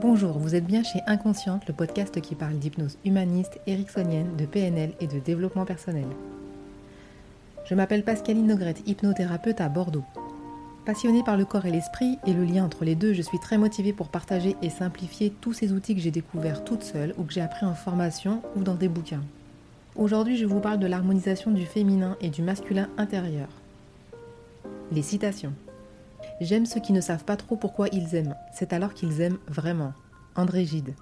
Bonjour, vous êtes bien chez Inconsciente, le podcast qui parle d'hypnose humaniste, ericksonienne, de PNL et de développement personnel. Je m'appelle Pascaline Nogrette, hypnothérapeute à Bordeaux. Passionnée par le corps et l'esprit et le lien entre les deux, je suis très motivée pour partager et simplifier tous ces outils que j'ai découverts toute seule ou que j'ai appris en formation ou dans des bouquins. Aujourd'hui, je vous parle de l'harmonisation du féminin et du masculin intérieur. Les citations. J'aime ceux qui ne savent pas trop pourquoi ils aiment, c'est alors qu'ils aiment vraiment. André Gide.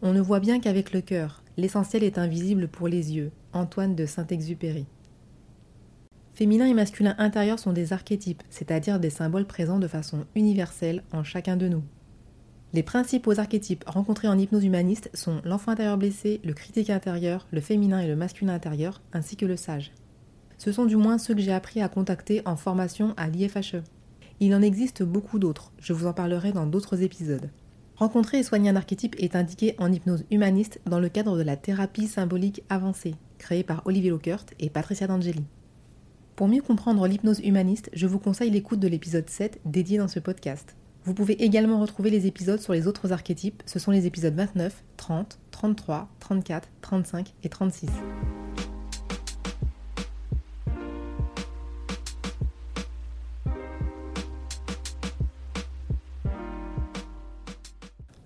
On ne voit bien qu'avec le cœur, l'essentiel est invisible pour les yeux. Antoine de Saint-Exupéry. Féminin et masculin intérieur sont des archétypes, c'est-à-dire des symboles présents de façon universelle en chacun de nous. Les principaux archétypes rencontrés en hypnose humaniste sont l'enfant intérieur blessé, le critique intérieur, le féminin et le masculin intérieur, ainsi que le sage. Ce sont du moins ceux que j'ai appris à contacter en formation à l'IFHE. Il en existe beaucoup d'autres, je vous en parlerai dans d'autres épisodes. Rencontrer et soigner un archétype est indiqué en hypnose humaniste dans le cadre de la thérapie symbolique avancée, créée par Olivier Lockert et Patricia D'Angeli. Pour mieux comprendre l'hypnose humaniste, je vous conseille l'écoute de l'épisode 7 dédié dans ce podcast. Vous pouvez également retrouver les épisodes sur les autres archétypes, ce sont les épisodes 29, 30, 33, 34, 35 et 36.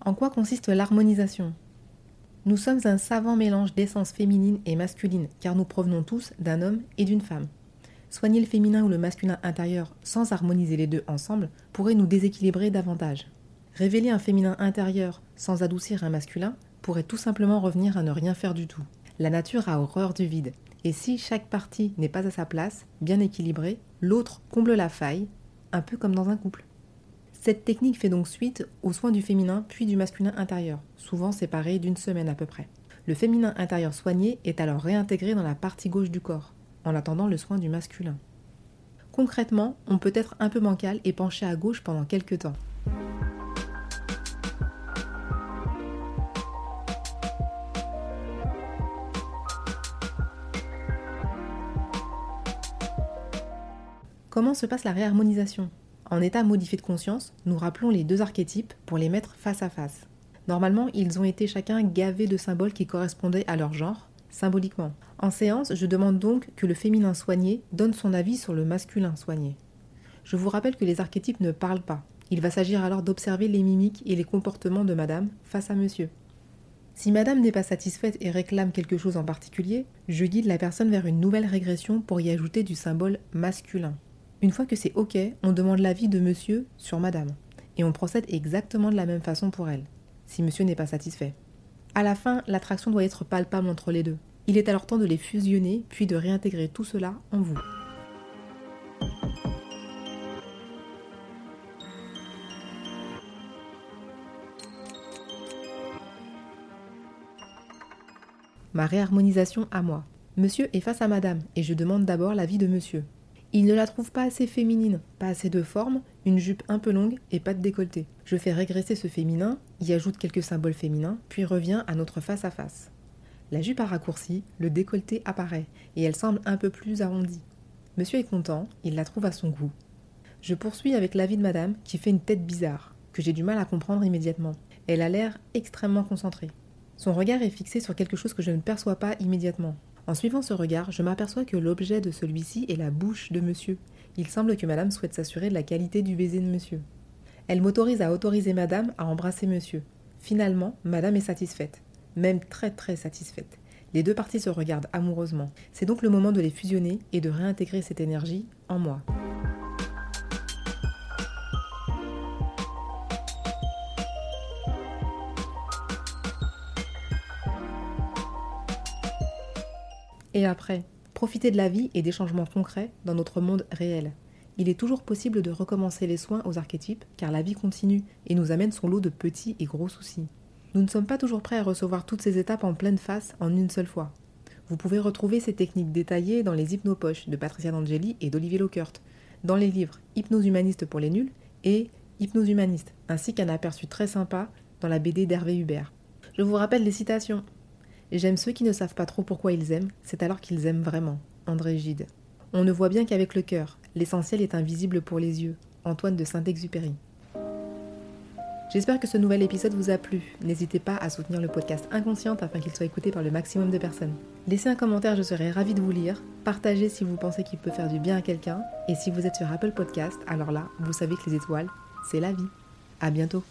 En quoi consiste l'harmonisation? Nous sommes un savant mélange d'essences féminines et masculines, car nous provenons tous d'un homme et d'une femme. Soigner le féminin ou le masculin intérieur sans harmoniser les deux ensemble pourrait nous déséquilibrer davantage. Révéler un féminin intérieur sans adoucir un masculin pourrait tout simplement revenir à ne rien faire du tout. La nature a horreur du vide, et si chaque partie n'est pas à sa place, bien équilibrée, l'autre comble la faille, un peu comme dans un couple. Cette technique fait donc suite aux soins du féminin puis du masculin intérieur, souvent séparés d'une semaine à peu près. Le féminin intérieur soigné est alors réintégré dans la partie gauche du corps, en attendant le soin du masculin. Concrètement, on peut être un peu bancal et pencher à gauche pendant quelques temps. Comment se passe la réharmonisation? En état modifié de conscience, nous rappelons les deux archétypes pour les mettre face à face. Normalement, ils ont été chacun gavés de symboles qui correspondaient à leur genre, symboliquement. En séance, je demande donc que le féminin soigné donne son avis sur le masculin soigné. Je vous rappelle que les archétypes ne parlent pas. Il va s'agir alors d'observer les mimiques et les comportements de madame face à monsieur. Si madame n'est pas satisfaite et réclame quelque chose en particulier, je guide la personne vers une nouvelle régression pour y ajouter du symbole masculin. Une fois que c'est OK, on demande l'avis de monsieur sur madame. Et on procède exactement de la même façon pour elle, si monsieur n'est pas satisfait. À la fin, l'attraction doit être palpable entre les deux. Il est alors temps de les fusionner, puis de réintégrer tout cela en vous. Ma réharmonisation à moi. Monsieur est face à madame, et je demande d'abord l'avis de monsieur. Il ne la trouve pas assez féminine, pas assez de forme, une jupe un peu longue et pas de décolleté. Je fais régresser ce féminin, y ajoute quelques symboles féminins, puis reviens à notre face à face. La jupe a raccourci, le décolleté apparaît, et elle semble un peu plus arrondie. Monsieur est content, il la trouve à son goût. Je poursuis avec l'avis de madame, qui fait une tête bizarre, que j'ai du mal à comprendre immédiatement. Elle a l'air extrêmement concentrée. Son regard est fixé sur quelque chose que je ne perçois pas immédiatement. En suivant ce regard, je m'aperçois que l'objet de celui-ci est la bouche de monsieur. Il semble que madame souhaite s'assurer de la qualité du baiser de monsieur. Elle m'autorise à autoriser madame à embrasser monsieur. Finalement, madame est satisfaite, même très très satisfaite. Les deux parties se regardent amoureusement. C'est donc le moment de les fusionner et de réintégrer cette énergie en moi. Et après, profiter de la vie et des changements concrets dans notre monde réel. Il est toujours possible de recommencer les soins aux archétypes car la vie continue et nous amène son lot de petits et gros soucis. Nous ne sommes pas toujours prêts à recevoir toutes ces étapes en pleine face en une seule fois. Vous pouvez retrouver ces techniques détaillées dans les hypnopoches de Patricia D'Angeli et d'Olivier Lockert, dans les livres Hypnose humaniste pour les nuls et Hypnose humaniste, ainsi qu'un aperçu très sympa dans la BD d'Hervé Hubert. Je vous rappelle les citations. J'aime ceux qui ne savent pas trop pourquoi ils aiment, c'est alors qu'ils aiment vraiment. André Gide. On ne voit bien qu'avec le cœur, l'essentiel est invisible pour les yeux. Antoine de Saint-Exupéry. J'espère que ce nouvel épisode vous a plu. N'hésitez pas à soutenir le podcast Inconsciente afin qu'il soit écouté par le maximum de personnes. Laissez un commentaire, je serai ravie de vous lire. Partagez si vous pensez qu'il peut faire du bien à quelqu'un. Et si vous êtes sur Apple Podcast, alors là, vous savez que les étoiles, c'est la vie. À bientôt.